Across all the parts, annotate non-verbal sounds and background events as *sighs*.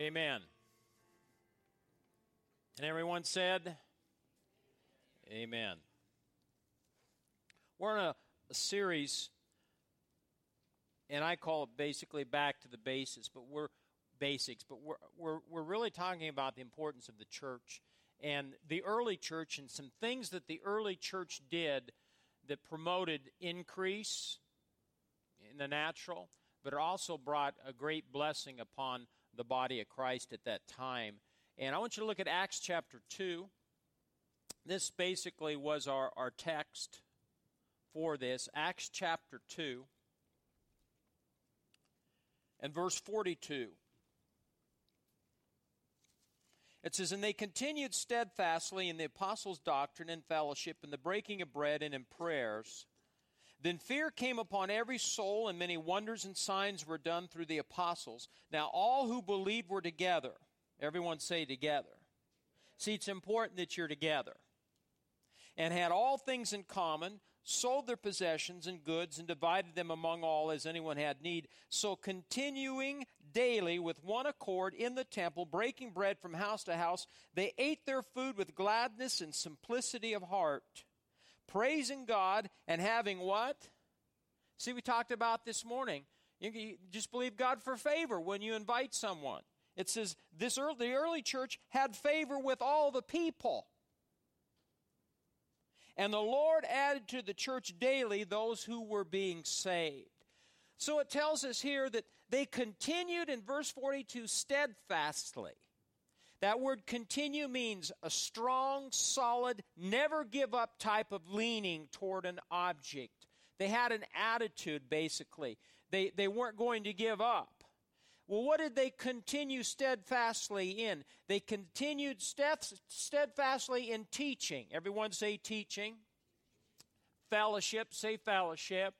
Amen. And everyone said, Amen. We're in a, a, series, and I call it basically back to the basics, but we're basics, but we're, we're, we're really talking about the importance of the church and the early church and some things that the early church did that promoted increase in the natural, but also brought a great blessing upon the body of Christ at that time. And I want you to look at Acts chapter 2. This basically was our, our text for this. Acts chapter 2 and verse 42. It says, And they continued steadfastly in the apostles' doctrine and fellowship, in the breaking of bread and in prayers. Then fear came upon every soul, and many wonders and signs were done through the apostles. Now all who believed were together. Everyone say together. See, it's important that you're together. And had all things in common, sold their possessions and goods, and divided them among all as anyone had need. So continuing daily with one accord in the temple, breaking bread from house to house, they ate their food with gladness and simplicity of heart praising God and having what? See, we talked about this morning. You just believe God for favor when you invite someone. It says this early, the early church had favor with all the people. And the Lord added to the church daily those who were being saved. So it tells us here that they continued in verse 42 steadfastly that word continue means a strong, solid, never give up type of leaning toward an object. They had an attitude, basically. They, they weren't going to give up. Well, what did they continue steadfastly in? They continued steadfastly in teaching. Everyone say teaching. Fellowship, say fellowship.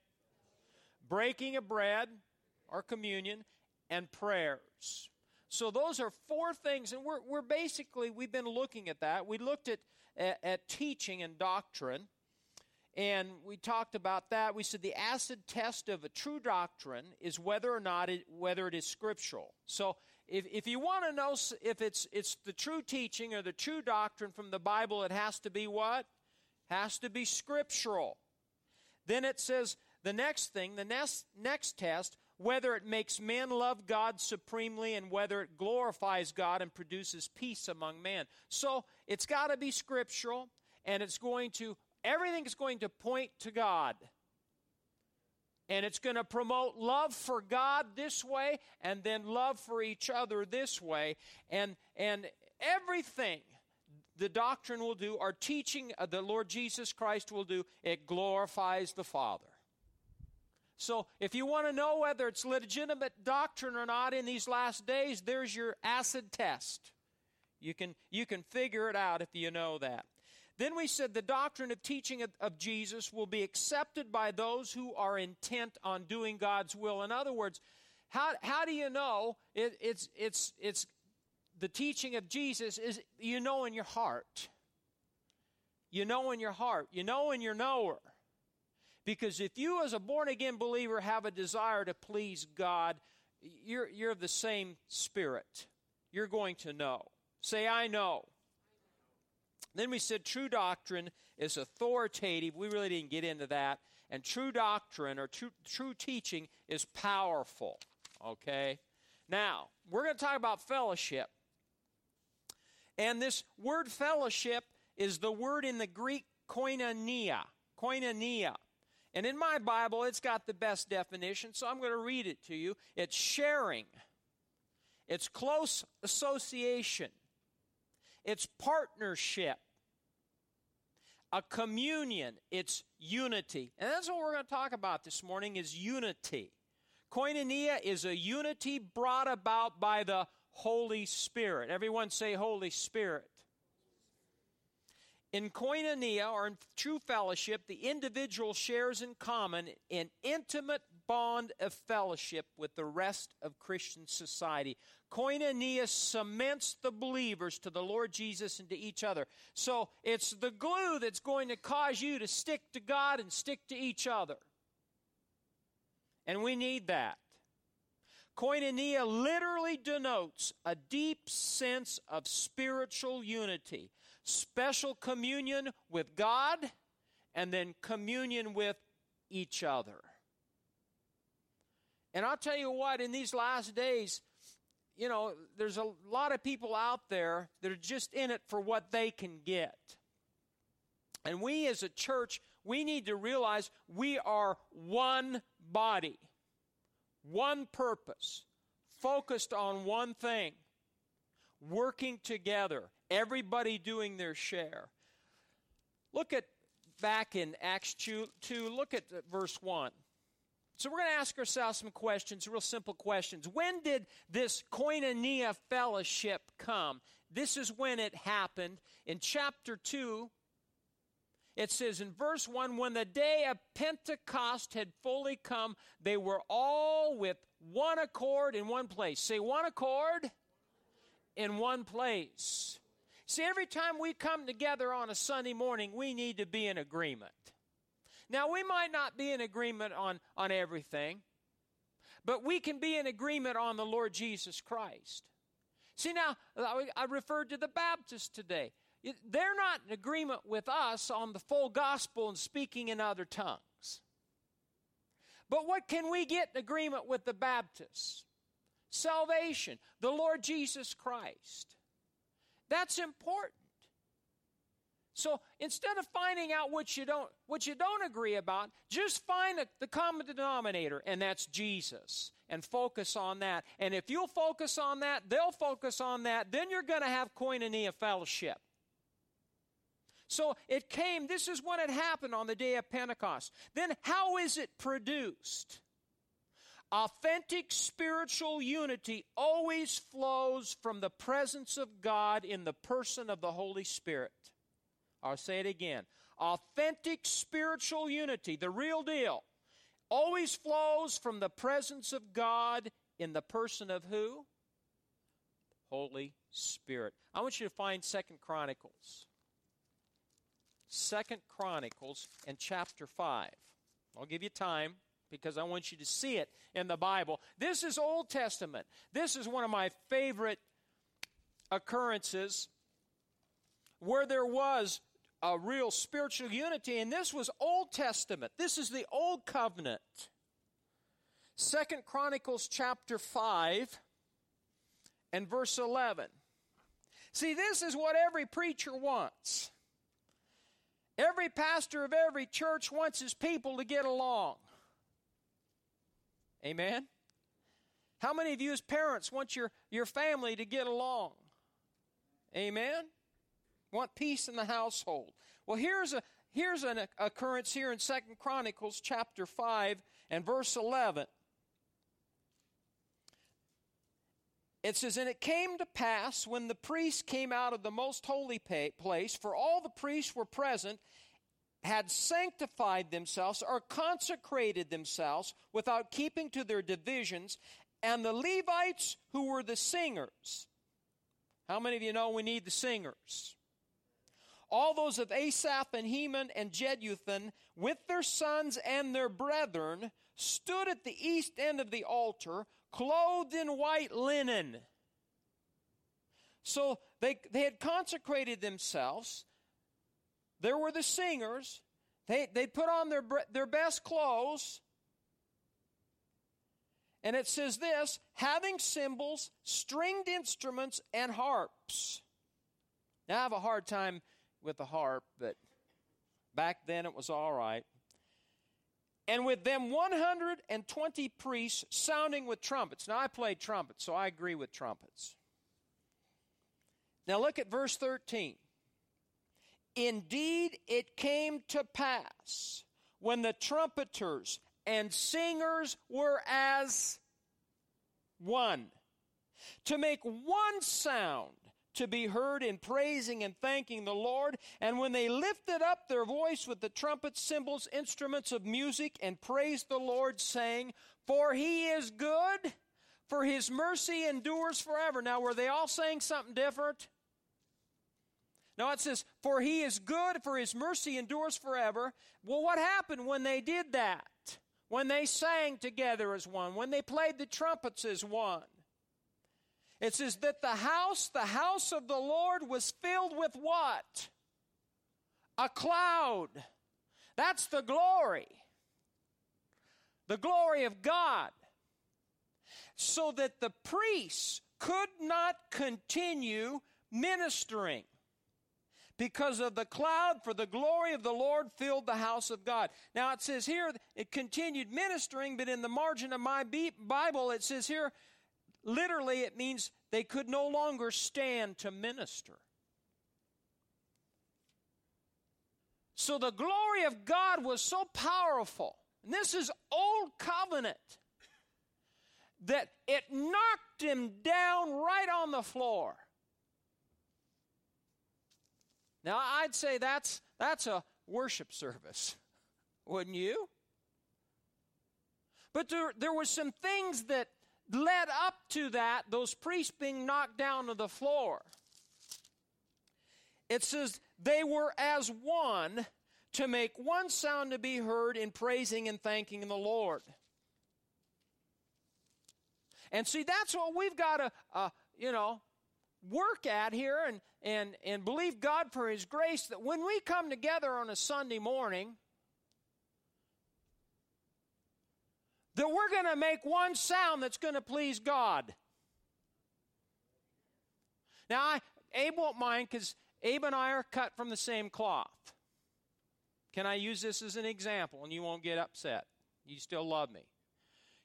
Breaking of bread or communion, and prayers. So those are four things, and we're, we're basically, we've been looking at that. We looked at, at, at teaching and doctrine, and we talked about that. We said the acid test of a true doctrine is whether or not it, whether it is scriptural. So if, if you want to know if it's, it's the true teaching or the true doctrine from the Bible, it has to be what? Has to be scriptural. Then it says the next thing, the next, next test, whether it makes men love God supremely and whether it glorifies God and produces peace among men. So it's got to be scriptural and it's going to, everything is going to point to God. And it's going to promote love for God this way and then love for each other this way. And, and everything the doctrine will do, our teaching uh, the Lord Jesus Christ will do, it glorifies the Father. So if you want to know whether it's legitimate doctrine or not in these last days, there's your acid test. You can, you can figure it out if you know that. Then we said the doctrine of teaching of, of Jesus will be accepted by those who are intent on doing God's will. In other words, how, how do you know it, it's, it's, it's the teaching of Jesus is you know in your heart. You know in your heart. You know in your knower. Because if you, as a born again believer, have a desire to please God, you're, you're of the same spirit. You're going to know. Say, I know. Then we said true doctrine is authoritative. We really didn't get into that. And true doctrine or true, true teaching is powerful. Okay? Now, we're going to talk about fellowship. And this word fellowship is the word in the Greek koinonia. Koinonia. And in my Bible, it's got the best definition, so I'm going to read it to you. It's sharing, it's close association, it's partnership, a communion, it's unity. And that's what we're going to talk about this morning is unity. Koinonia is a unity brought about by the Holy Spirit. Everyone say Holy Spirit. In koinonia, or in true fellowship, the individual shares in common an intimate bond of fellowship with the rest of Christian society. Koinonia cements the believers to the Lord Jesus and to each other. So it's the glue that's going to cause you to stick to God and stick to each other. And we need that. Koinonia literally denotes a deep sense of spiritual unity, special communion with God, and then communion with each other. And I'll tell you what, in these last days, you know, there's a lot of people out there that are just in it for what they can get. And we as a church, we need to realize we are one body, one purpose, focused on one thing, working together, everybody doing their share. Look at back in Acts 2, 2 look at verse 1. So we're going to ask ourselves some questions, real simple questions. When did this koinonia fellowship come? This is when it happened. In chapter 2, it says in verse 1 when the day of Pentecost had fully come, they were all with one accord in one place. Say, one accord in one place. See, every time we come together on a Sunday morning, we need to be in agreement. Now, we might not be in agreement on, on everything, but we can be in agreement on the Lord Jesus Christ. See, now, I referred to the Baptists today. They're not in agreement with us on the full gospel and speaking in other tongues. But what can we get in agreement with the Baptists? Salvation, the Lord Jesus Christ. That's important. So instead of finding out what you don't what you don't agree about, just find the common denominator, and that's Jesus, and focus on that. And if you'll focus on that, they'll focus on that. Then you're going to have koinonia fellowship. So it came. This is when it happened on the day of Pentecost. Then how is it produced? Authentic spiritual unity always flows from the presence of God in the person of the Holy Spirit. I'll say it again. Authentic spiritual unity, the real deal, always flows from the presence of God in the person of who? Holy Spirit. I want you to find Second Chronicles. Second Chronicles and chapter 5. I'll give you time because I want you to see it in the Bible. This is Old Testament. This is one of my favorite occurrences where there was a real spiritual unity, and this was Old Testament. This is the Old Covenant. Second Chronicles chapter 5 and verse 11. See, this is what every preacher wants. Every pastor of every church wants his people to get along. Amen? How many of you, as parents, want your, your family to get along? Amen? Want peace in the household. Well, here's a here's an occurrence here in Second Chronicles chapter 5 and verse 11. It says, And it came to pass when the priests came out of the most holy place, for all the priests were present, had sanctified themselves or consecrated themselves without keeping to their divisions, and the Levites who were the singers. How many of you know we need the singers? all those of Asaph and Heman and Jeduthun with their sons and their brethren stood at the east end of the altar, clothed in white linen. So they, they had consecrated themselves. There were the singers. They, they put on their, their best clothes. And it says this having cymbals, stringed instruments, and harps. Now, I have a hard time with the harp, but back then it was all right. And with them 120 priests sounding with trumpets. Now, I played trumpets, so I agree with trumpets. Now, look at verse 13. Indeed, it came to pass when the trumpeters and singers were as one to make one sound to be heard in praising and thanking the Lord. And when they lifted up their voice with the trumpets, cymbals, instruments of music, and praised the Lord, saying, For he is good, for his mercy endures forever. Now, were they all saying something different? No, it says, For he is good, for his mercy endures forever. Well, what happened when they did that? when they sang together as one, when they played the trumpets as one. It says that the house, the house of the Lord, was filled with what? A cloud. That's the glory. The glory of God. So that the priests could not continue ministering because of the cloud, for the glory of the Lord filled the house of God. Now it says here, it continued ministering, but in the margin of my Bible, it says here, literally, it means they could no longer stand to minister. So the glory of God was so powerful. And this is old covenant that it knocked him down right on the floor. Now, I'd say that's, that's a worship service, *laughs* wouldn't you? But there, there were some things that led up to that, those priests being knocked down to the floor. It says, they were as one to make one sound to be heard in praising and thanking the Lord. And see, that's what we've got to, uh, you know, work at here and, and, and believe God for His grace that when we come together on a Sunday morning, that we're going to make one sound that's going to please God. Now, I, Abe won't mind because Abe and I are cut from the same cloth. Can I use this as an example and you won't get upset? You still love me.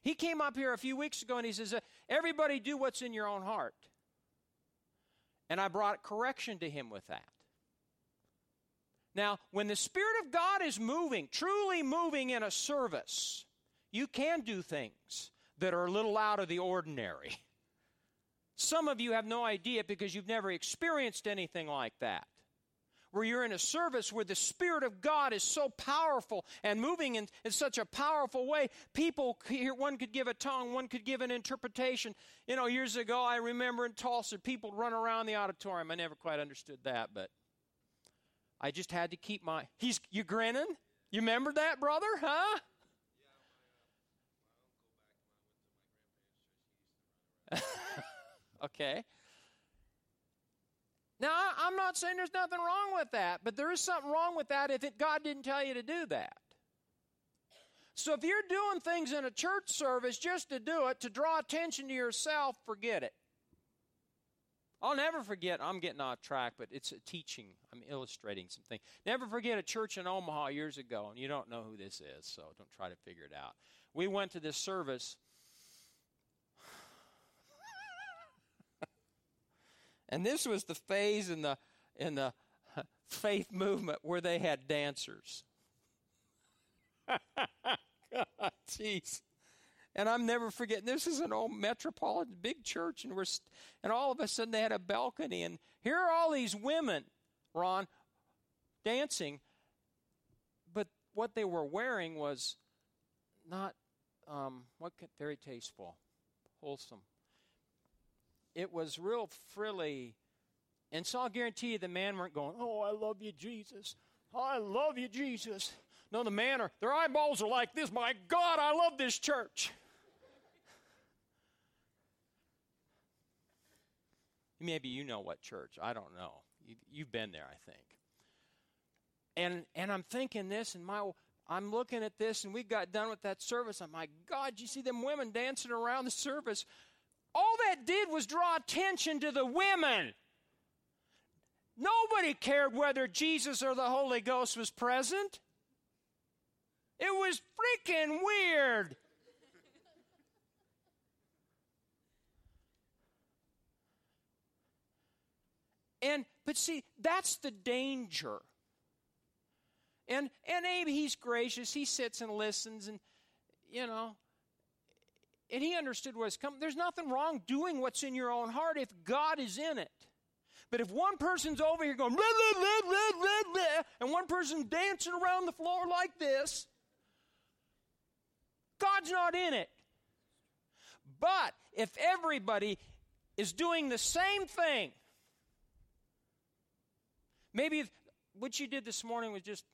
He came up here a few weeks ago and he says, Everybody do what's in your own heart. And I brought correction to him with that. Now, when the Spirit of God is moving, truly moving in a service, you can do things that are a little out of the ordinary. Some of you have no idea because you've never experienced anything like that where you're in a service where the Spirit of God is so powerful and moving in, in such a powerful way. People, here, one could give a tongue, one could give an interpretation. You know, years ago, I remember in Tulsa, people run around the auditorium. I never quite understood that, but I just had to keep my. He's you grinning? You remember that, brother? Huh? okay. Now, I'm not saying there's nothing wrong with that, but there is something wrong with that if it, God didn't tell you to do that. So if you're doing things in a church service just to do it, to draw attention to yourself, forget it. I'll never forget, I'm getting off track, but it's a teaching. I'm illustrating something. Never forget a church in Omaha years ago, and you don't know who this is, so don't try to figure it out. We went to this service, And this was the phase in the in the faith movement where they had dancers. *laughs* God, jeez. And I'm never forgetting. This is an old metropolitan big church, and we're and all of a sudden they had a balcony, and here are all these women, Ron, dancing. But what they were wearing was not um, what very tasteful, wholesome it was real frilly. And so I'll guarantee you the men weren't going, Oh, I love you, Jesus. Oh, I love you, Jesus. No, the man are, their eyeballs are like this. My God, I love this church. Maybe you know what church. I don't know. You, have been there, I think. And and I'm thinking this, and my I'm looking at this, and we got done with that service. I'm like, God, you see them women dancing around the service all that did was draw attention to the women. Nobody cared whether Jesus or the Holy Ghost was present. It was freaking weird. And but see, that's the danger. And and Abe, he's gracious. He sits and listens, and you know, and he understood what was coming. There's nothing wrong doing what's in your own heart if God is in it. But if one person's over here going, blah, blah, blah, and one person dancing around the floor like this, God's not in it. But if everybody is doing the same thing, maybe what you did this morning was just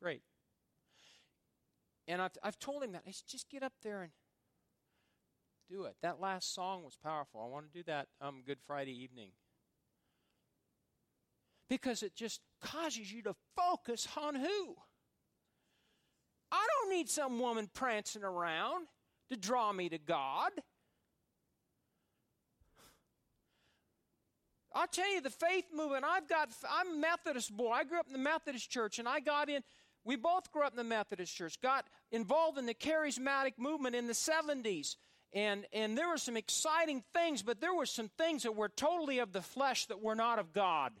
great. And I've, I've told him that. I said, just get up there and do it. That last song was powerful. I want to do that um, Good Friday evening. Because it just causes you to focus on who? I don't need some woman prancing around to draw me to God. I'll tell you, the faith movement, I've got, I'm a Methodist boy. I grew up in the Methodist church, and I got in, we both grew up in the Methodist church, got involved in the charismatic movement in the 70s. And, and there were some exciting things, but there were some things that were totally of the flesh that were not of God.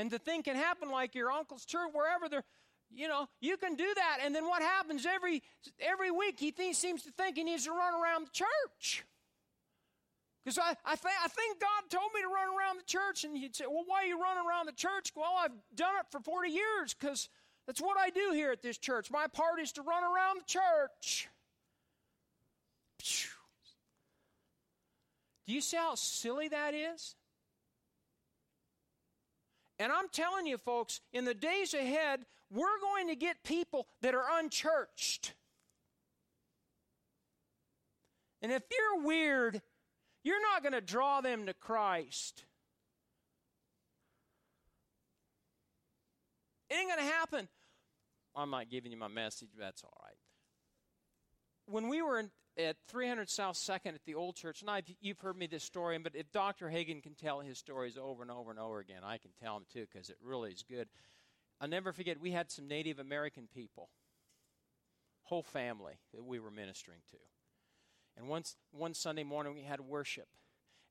And the thing can happen like your uncle's church, wherever they're, you know, you can do that. And then what happens every every week? He thinks, seems to think he needs to run around the church. Because I, I, th- I think God told me to run around the church. And you'd say, well, why are you running around the church? Well, I've done it for 40 years because that's what I do here at this church. My part is to run around the church. Do you see how silly that is? And I'm telling you, folks, in the days ahead, we're going to get people that are unchurched. And if you're weird, you're not going to draw them to Christ. It ain't going to happen. I'm not giving you my message, that's all right. When we were in, at 300 South 2nd at the old church, and I've, you've heard me this story, but if Dr. Hagin can tell his stories over and over and over again, I can tell them too because it really is good. I'll never forget, we had some Native American people, whole family that we were ministering to. And once, one Sunday morning, we had worship,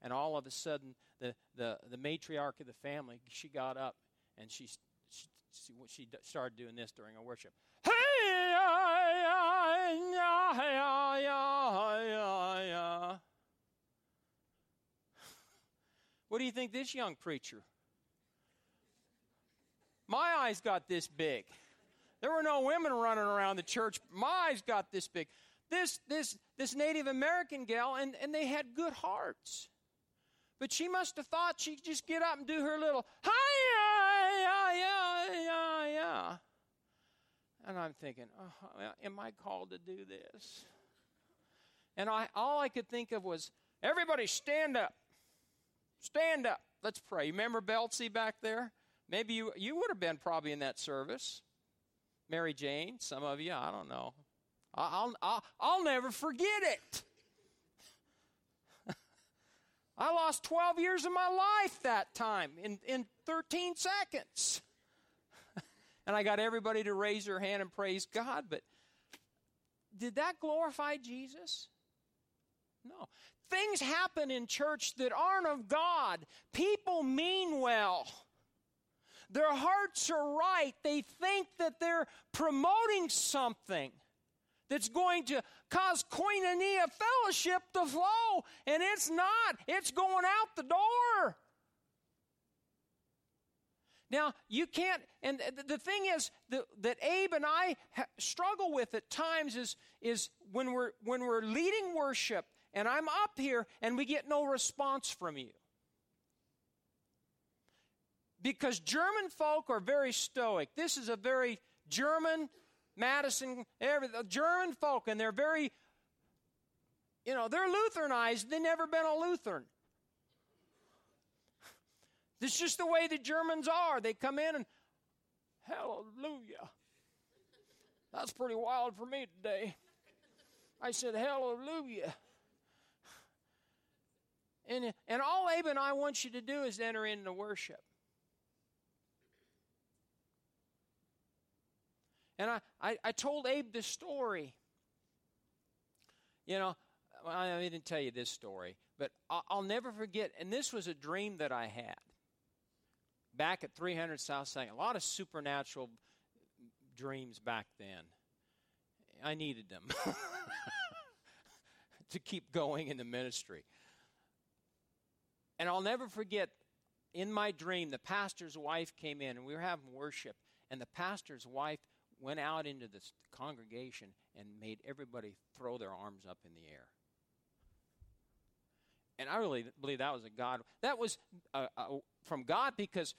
and all of a sudden, the, the, the matriarch of the family, she got up and she, she, she, she started doing this during our worship. Hey! What do you think this young preacher? My eyes got this big. There were no women running around the church. My eyes got this big. This this this Native American gal, and, and they had good hearts. But she must have thought she'd just get up and do her little hi yeah yeah yeah yeah. And I'm thinking, oh, am I called to do this? And I all I could think of was, everybody stand up. Stand up. Let's pray. You remember Belsey back there? Maybe you, you would have been probably in that service. Mary Jane, some of you, I don't know. I'll, I'll, I'll never forget it. *laughs* I lost 12 years of my life that time in, in 13 seconds. *laughs* and I got everybody to raise their hand and praise God, but did that glorify Jesus? No. Things happen in church that aren't of God. People mean well. Their hearts are right. They think that they're promoting something that's going to cause koinonia fellowship to flow, and it's not. It's going out the door. Now, you can't, and the thing is that, that Abe and I struggle with at times is, is when, we're, when we're leading worship and I'm up here and we get no response from you. Because German folk are very stoic. This is a very German, Madison, every, German folk, and they're very, you know, they're Lutheranized. They've never been a Lutheran. This is just the way the Germans are. They come in and, hallelujah. That's pretty wild for me today. I said, hallelujah. And, and all Abe and I want you to do is enter into worship. And I, I, I told Abe this story. You know, I didn't tell you this story, but I'll, never forget, and this was a dream that I had back at 300 South Second. A lot of supernatural dreams back then. I needed them *laughs* to keep going in the ministry. And I'll never forget, in my dream, the pastor's wife came in and we were having worship, and the pastor's wife went out into the congregation and made everybody throw their arms up in the air. And I really believe that was a God. That was uh, uh, from God because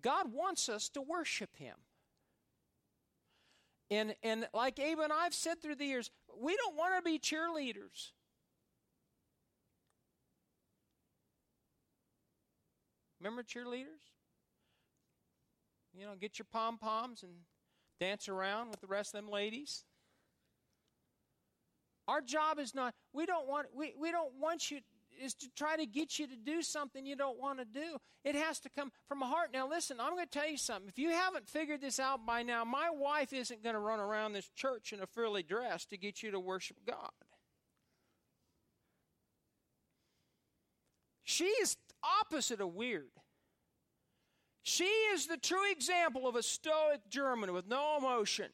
God wants us to worship Him. And, and like Abe and I've said through the years, we don't want to be cheerleaders. Remember cheerleaders? You know, get your pom poms and dance around with the rest of them ladies. Our job is not, we don't want, we, we don't want you, is to try to get you to do something you don't want to do. It has to come from a heart. Now, listen, I'm going to tell you something. If you haven't figured this out by now, my wife isn't going to run around this church in a frilly dress to get you to worship God. She is opposite of weird. She is the true example of a stoic German with no emotion.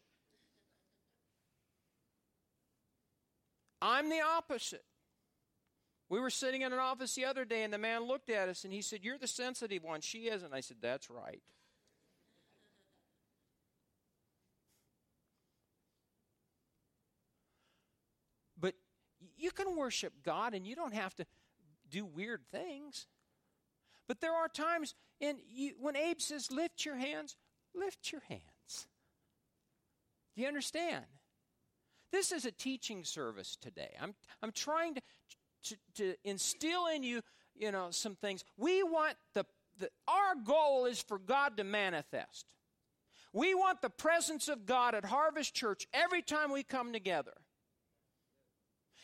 I'm the opposite. We were sitting in an office the other day, and the man looked at us and he said, You're the sensitive one. She isn't. I said, That's right. But you can worship God and you don't have to do weird things. But there are times, and when Abe says, Lift your hands, lift your hands. Do you understand? This is a teaching service today. I'm, I'm trying to, to, to instill in you, you know, some things. We want the, the, our goal is for God to manifest. We want the presence of God at Harvest Church every time we come together.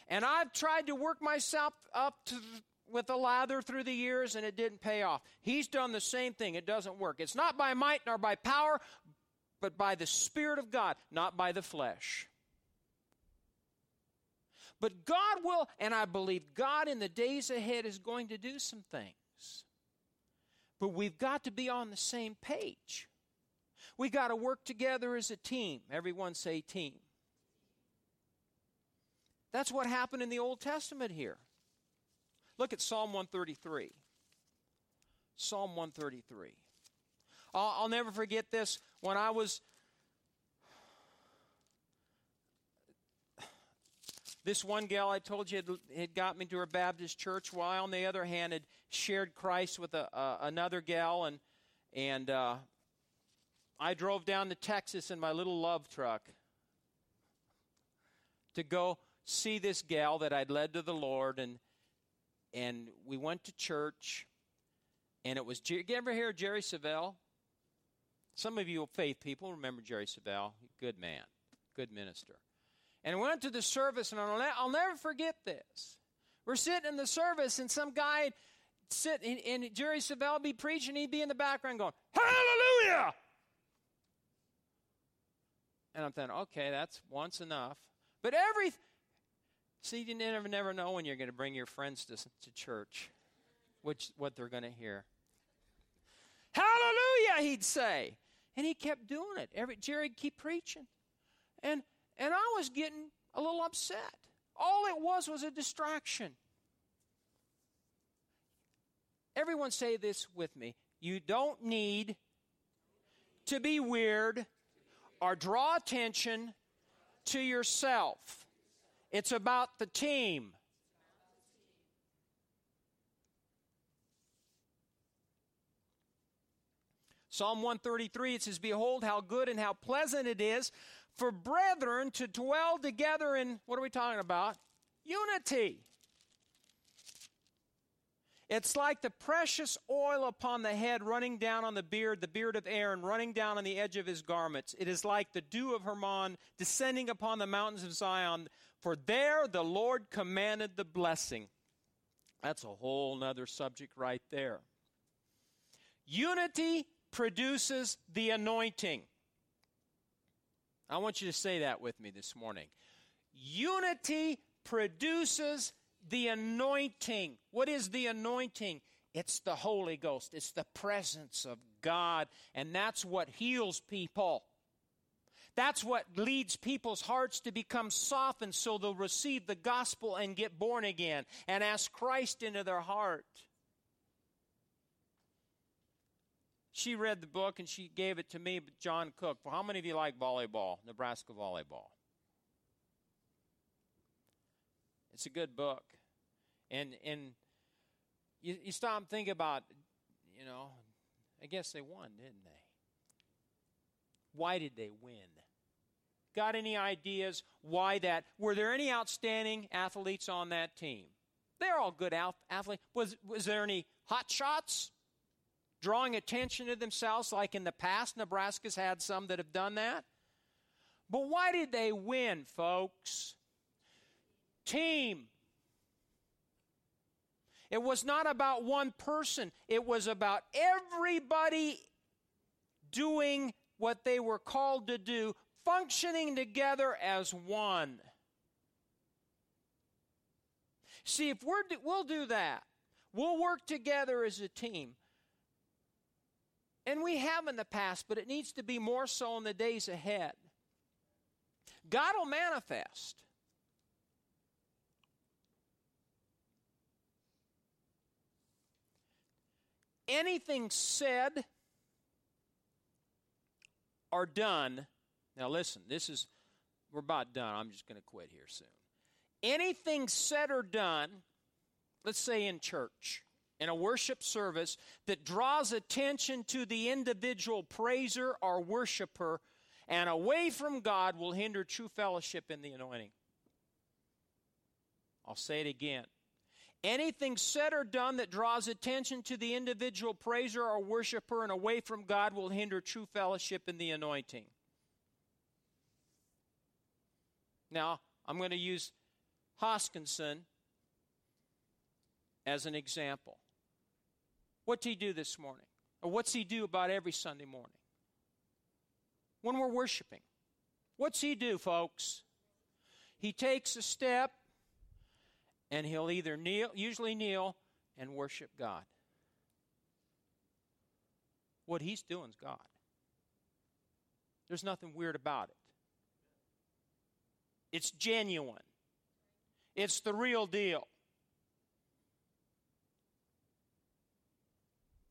And I've tried to work myself up to, with a lather through the years and it didn't pay off. He's done the same thing. It doesn't work. It's not by might nor by power, but by the Spirit of God, not by the flesh. But God will, and I believe God in the days ahead is going to do some things. But we've got to be on the same page. We got to work together as a team. Everyone say team. That's what happened in the Old Testament here. Look at Psalm 133. Psalm 133. I'll, never forget this. When I was This one gal I told you had, had, got me to her Baptist church, while on the other hand had shared Christ with a, another gal, and and uh, I drove down to Texas in my little love truck to go see this gal that I'd led to the Lord, and and we went to church, and it was. You ever hear Jerry Savelle? Some of you faith people remember Jerry Savelle. Good man, good minister and we went to the service, and I'll, I'll never forget this. We're sitting in the service, and some guy sit and, and Jerry Savelle be preaching, he'd be in the background going, Hallelujah! And I'm thinking, okay, that's once enough. But every see, you never never know when you're going to bring your friends to, to church, which what they're going to hear. Hallelujah, he'd say, and he kept doing it. Every Jerry keep preaching, and and I was getting a little upset. All it was was a distraction. Everyone say this with me. You don't need to be weird or draw attention to yourself. It's about the team. Psalm 133, it says, Behold, how good and how pleasant it is for brethren to dwell together in, what are we talking about? Unity. It's like the precious oil upon the head running down on the beard, the beard of Aaron running down on the edge of his garments. It is like the dew of Hermon descending upon the mountains of Zion. For there the Lord commanded the blessing. That's a whole nother subject right there. Unity produces the anointing. I want you to say that with me this morning. Unity produces the anointing. What is the anointing? It's the Holy Ghost, it's the presence of God, and that's what heals people. That's what leads people's hearts to become softened so they'll receive the gospel and get born again and ask Christ into their heart. she read the book and she gave it to me, John Cook. How many of you like volleyball, Nebraska volleyball? It's a good book. And and you, you stop and think about, you know, I guess they won, didn't they? Why did they win? Got any ideas why that? Were there any outstanding athletes on that team? They're all good athletes. Was, was there any hot shots? Drawing attention to themselves, like in the past, Nebraska's had some that have done that. But why did they win, folks? Team. It was not about one person, it was about everybody doing what they were called to do, functioning together as one. See, if we're, we'll do that, we'll work together as a team. And we have in the past, but it needs to be more so in the days ahead. God will manifest. Anything said or done, now listen, this is, we're about done. I'm just going to quit here soon. Anything said or done, let's say in church, in a worship service, that draws attention to the individual praiser or worshiper and away from God will hinder true fellowship in the anointing. I'll say it again. Anything said or done that draws attention to the individual praiser or worshiper and away from God will hinder true fellowship in the anointing. Now, I'm going to use Hoskinson as an example. What's he do this morning? Or what's he do about every Sunday morning? When we're worshiping. What's he do, folks? He takes a step and he'll either kneel, usually kneel, and worship God. What he's doing is God. There's nothing weird about it. It's genuine. It's the real deal.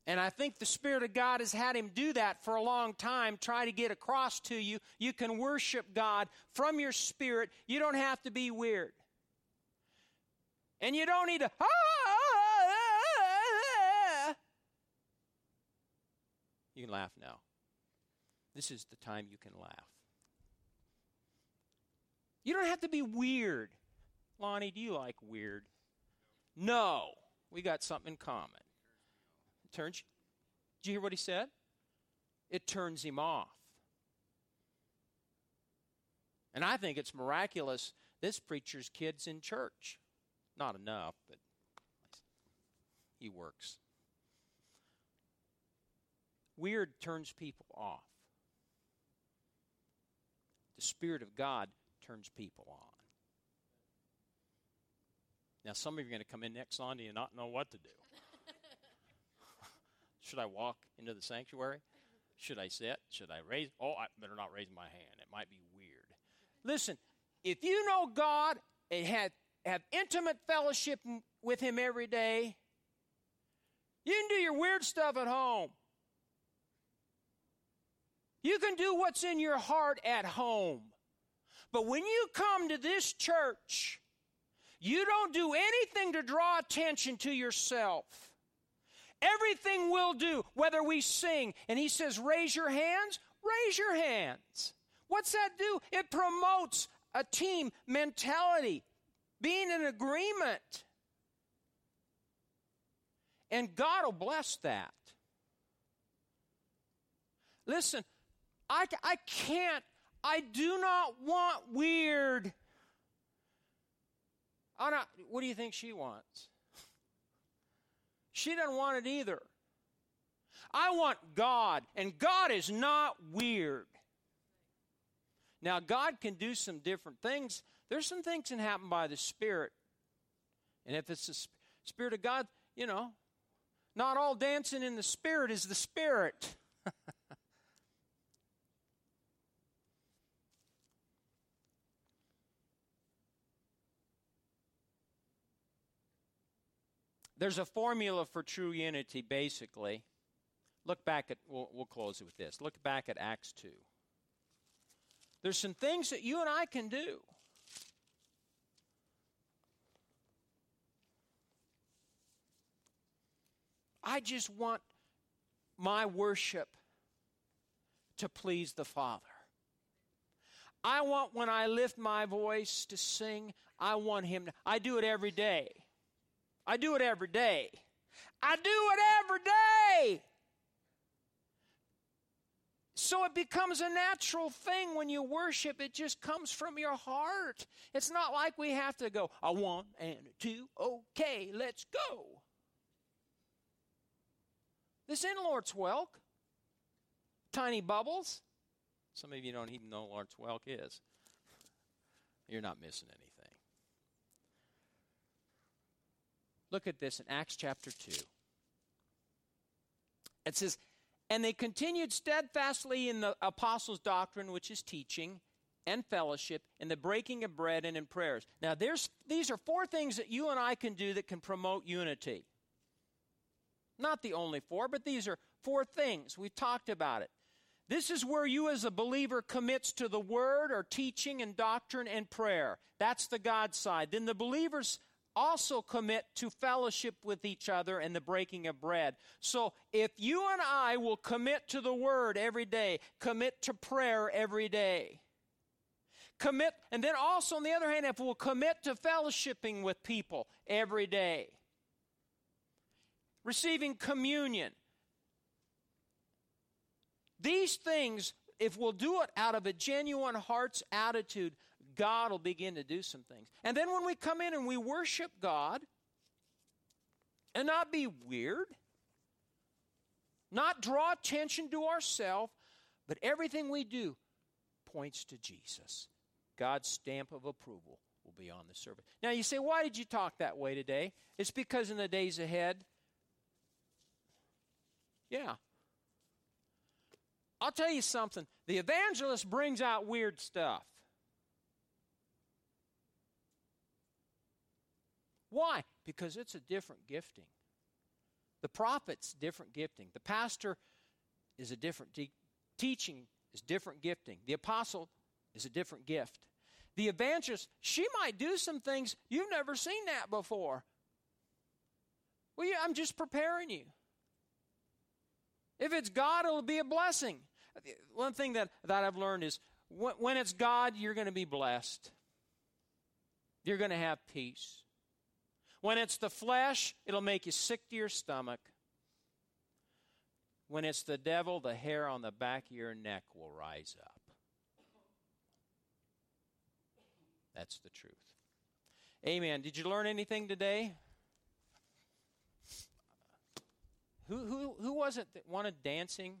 And I think the Spirit of God has had him do that for a long time, try to get across to you. You can worship God from your spirit. You don't have to be weird. And you don't need to, ah, ah, ah, ah You can laugh now. This is the time you can laugh. You don't have to be weird. Lonnie, do you like weird? No. We got something in common. Turns Did you hear what he said? It turns him off. And I think it's miraculous this preacher's kids in church. Not enough, but he works. Weird turns people off. The Spirit of God turns people on. Now, some of you are going to come in next Sunday and not know what to do. *laughs* Should I walk into the sanctuary? Should I sit? Should I raise? Oh, I better not raise my hand. It might be weird. Listen, if you know God and had have intimate fellowship with Him every day. You can do your weird stuff at home. You can do what's in your heart at home. But when you come to this church, you don't do anything to draw attention to yourself. Everything we'll do, whether we sing, and he says, raise your hands, raise your hands. What's that do? It promotes a team mentality being in agreement. And God will bless that. Listen, I, I can't, I do not want weird. What do you think she wants? She doesn't want it either. I want God, and God is not weird. Now, God can do some different things there's some things can happen by the Spirit. And if it's the Spirit of God, you know, not all dancing in the Spirit is the Spirit. There's a formula for true unity, basically. Look back at, we'll, we'll close it with this. Look back at Acts 2. There's some things that you and I can do I just want my worship to please the Father. I want when I lift my voice to sing, I want Him to. I do it every day. I do it every day. I do it every day. So it becomes a natural thing when you worship. It just comes from your heart. It's not like we have to go, a one and a two, okay, let's go. This in Lawrence Welk, tiny bubbles. Some of you don't even know Lawrence Welk is. You're not missing anything. Look at this in Acts chapter 2. It says, And they continued steadfastly in the apostles' doctrine, which is teaching, and fellowship, in the breaking of bread, and in prayers. Now, there's, these are four things that you and I can do that can promote unity. Not the only four, but these are four things. We've talked about it. This is where you, as a believer, commits to the word or teaching and doctrine and prayer. That's the God side. Then the believers also commit to fellowship with each other and the breaking of bread. So if you and I will commit to the word every day, commit to prayer every day, commit, and then also on the other hand, if we'll commit to fellowshipping with people every day, receiving communion, these things, if we'll do it out of a genuine heart's attitude, God will begin to do some things. And then when we come in and we worship God, and not be weird, not draw attention to ourselves, but everything we do points to Jesus. God's stamp of approval will be on the service. Now you say, why did you talk that way today? It's because in the days ahead, yeah. I'll tell you something. The evangelist brings out weird stuff. Why? Because it's a different gifting. The prophet's different gifting. The pastor is a different te- teaching is different gifting. The apostle is a different gift. The evangelist, she might do some things you've never seen that before. Well, yeah, I'm just preparing you. If it's God, it'll be a blessing. One thing that, that I've learned is when, when it's God, you're going to be blessed. You're going to have peace. When it's the flesh, it'll make you sick to your stomach. When it's the devil, the hair on the back of your neck will rise up. That's the truth. Amen. Did you learn anything today? Who, who, who was it that wanted dancing?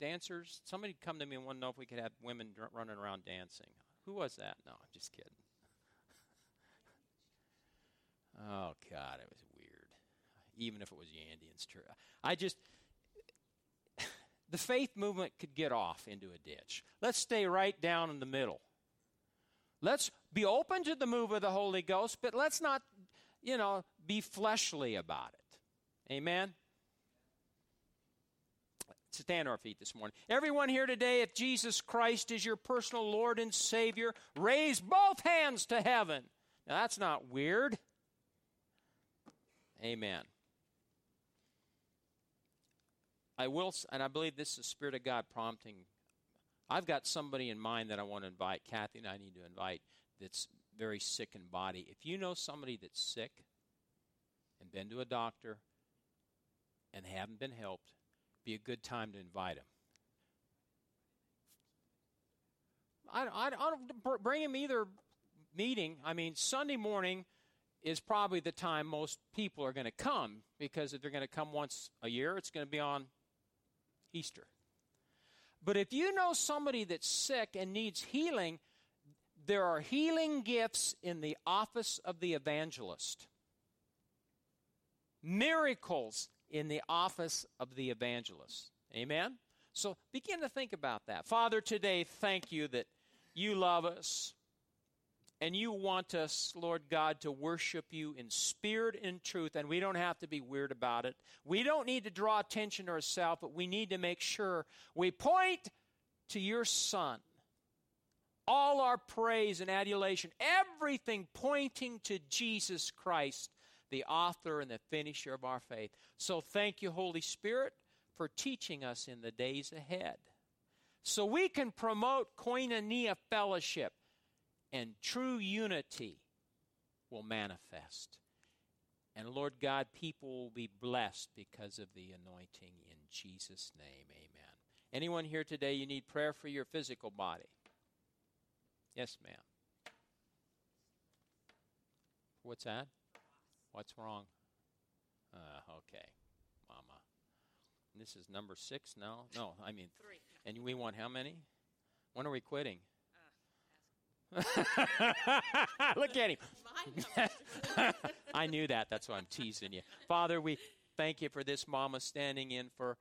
Dancers? Somebody come to me and want to know if we could have women running around dancing. Who was that? No, I'm just kidding. Oh God, it was weird. Even if it was Yandian's and Stir, I just *sighs* the faith movement could get off into a ditch. Let's stay right down in the middle. Let's be open to the move of the Holy Ghost, but let's not, you know, be fleshly about it. Amen. Stand on our feet this morning. Everyone here today, if Jesus Christ is your personal Lord and Savior, raise both hands to heaven. Now, that's not weird. Amen. I will, and I believe this is the Spirit of God prompting. I've got somebody in mind that I want to invite. Kathy and I need to invite that's very sick in body. If you know somebody that's sick and been to a doctor and haven't been helped, be a good time to invite them. I, I, I don't bring him either meeting. I mean, Sunday morning is probably the time most people are going to come because if they're going to come once a year, it's going to be on Easter. But if you know somebody that's sick and needs healing, there are healing gifts in the office of the evangelist. Miracles in the office of the evangelist. Amen? So begin to think about that. Father, today, thank you that you love us and you want us, Lord God, to worship you in spirit and truth, and we don't have to be weird about it. We don't need to draw attention to ourselves, but we need to make sure we point to your Son. All our praise and adulation, everything pointing to Jesus Christ, the author and the finisher of our faith. So thank you, Holy Spirit, for teaching us in the days ahead. so we can promote koinonia fellowship and true unity will manifest. And Lord God, people will be blessed because of the anointing in Jesus' name. Amen. Anyone here today, you need prayer for your physical body? Yes, ma'am. What's that? What's wrong? Uh, okay, Mama. This is number six now? No, I mean, Three. and we want how many? When are we quitting? *laughs* Look at him. *laughs* I knew that. That's why I'm teasing you. Father, we thank you for this mama standing in for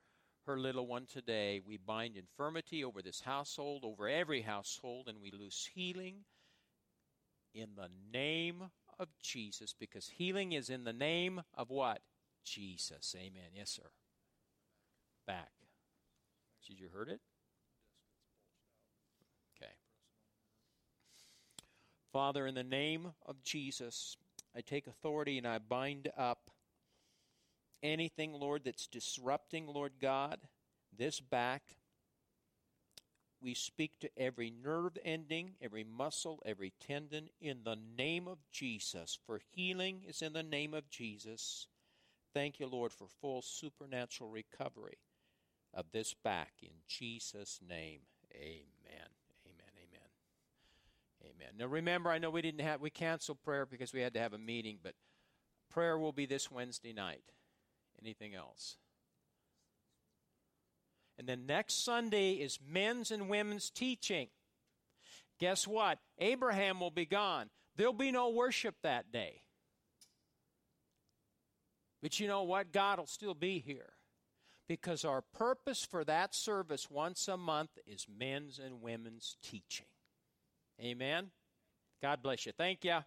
her little one today. We bind infirmity over this household, over every household, and we loose healing in the name of Jesus because healing is in the name of what? Jesus. Amen. Yes, sir. Back. Did you heard it? Okay. Father, in the name of Jesus, I take authority and I bind up anything, Lord, that's disrupting, Lord God, this back. We speak to every nerve ending, every muscle, every tendon in the name of Jesus. For healing is in the name of Jesus. Thank you, Lord, for full supernatural recovery of this back in Jesus' name. Amen. Amen. Now remember, I know we didn't have we canceled prayer because we had to have a meeting, but prayer will be this Wednesday night. Anything else? And then next Sunday is men's and women's teaching. Guess what? Abraham will be gone. There'll be no worship that day. But you know what? God will still be here. Because our purpose for that service once a month is men's and women's teaching. Amen. God bless you. Thank you.